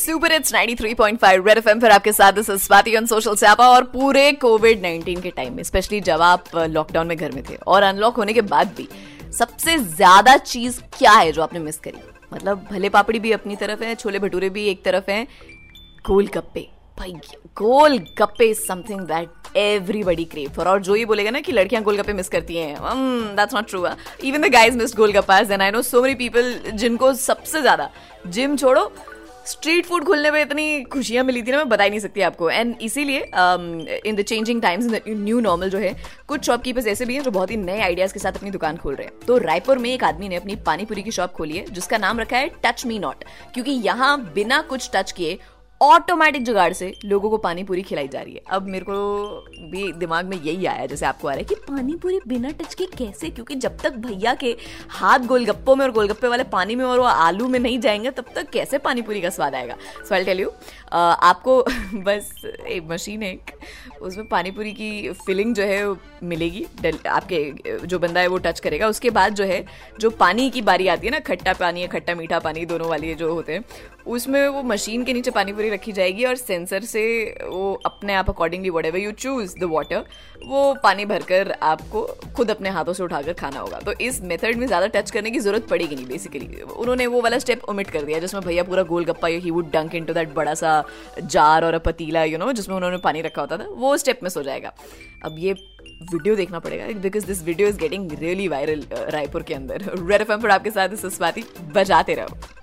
Super it's 93.5 red FM पर आपके साथ दिस स्वाति ऑन सोशल सैपा और पूरे कोविड 19 के टाइम में स्पेशली जब आप लॉकडाउन में घर में थे और अनलॉक होने के बाद भी, सबसे ज़्यादा चीज़ क्या है जो आपने मिस करी? मतलब भले पापड़ी भी अपनी तरफ़ है, छोले भटूरे भी एक तरफ़ है, गोलगप्पे। भाई golgappe is something that everybody crave for और जो ये बोलेगा ना कि लड़कियाँ गोलगप्पे मिस करती हैं that's not true even the guys miss golgappas and I know so many people जिनको सबसे ज़्यादा जिम छोड़ो स्ट्रीट फ़ूड खुलने में इतनी खुशियाँ मिली थी ना, मैं बता ही नहीं सकती आपको। एंड इसीलिए in the changing times in new normal जो है, कुछ शॉपकीपर्स ऐसे भी हैं जो बहुत ही नए आइडियाज़ के साथ अपनी दुकान खोल रहे हैं। तो रायपुर में एक आदमी ने अपनी पानीपुरी की शॉप खोली है, जिसका नाम रखा है टच मी नॉट क्योंकि यहाँ बिना कुछ टच किए ऑटोमेटिक जुगाड़ से लोगों को पानी पूरी खिलाई जा रही है। अब मेरे को भी दिमाग में यही आया, जैसे आपको आ रहा है कि पानी पूरी बिना टच के कैसे? क्योंकि जब तक भैया के हाथ गोलगप्पों में और गोलगप्पे वाले पानी में और वो आलू में नहीं जाएँगे, तब तक कैसे पानी पूरी का स्वाद आएगा? सो आई टेल यू आपको बस एक मशीन है उसमें पानी पूरी की फिलिंग जो है मिलेगी आपके, जो बंदा है वो टच करेगा। उसके बाद जो है, जो पानी की बारी आती है ना, खट्टा पानी या खट्टा मीठा पानी, दोनों वाली जो होते हैं, उसमें वो मशीन के नीचे पानी पूरी रखी जाएगी और सेंसर से वो अपने आप accordingly what you choose the water वो पानी भरकर आपको खुद अपने हाथों से उठाकर खाना होगा। तो इस मेथड में ज़्यादा टच करने की ज़रूरत पड़ेगी नहीं बेसिकली उन्होंने वो वाला स्टेप ओमिट कर दिया, जिसमें भैया पूरा गोल गप्पा ही वुड डंक इन टू दैट बड़ा सा जार और पतीला यू नो जिसमें उन्होंने पानी रखा होता था, वो स्टेप मिस हो जाएगा। अब ये वीडियो देखना पड़ेगा because this video is getting really viral Raipur के अंदर। रेड एफ़ पर आपके साथ स्वाति बजाते रहो।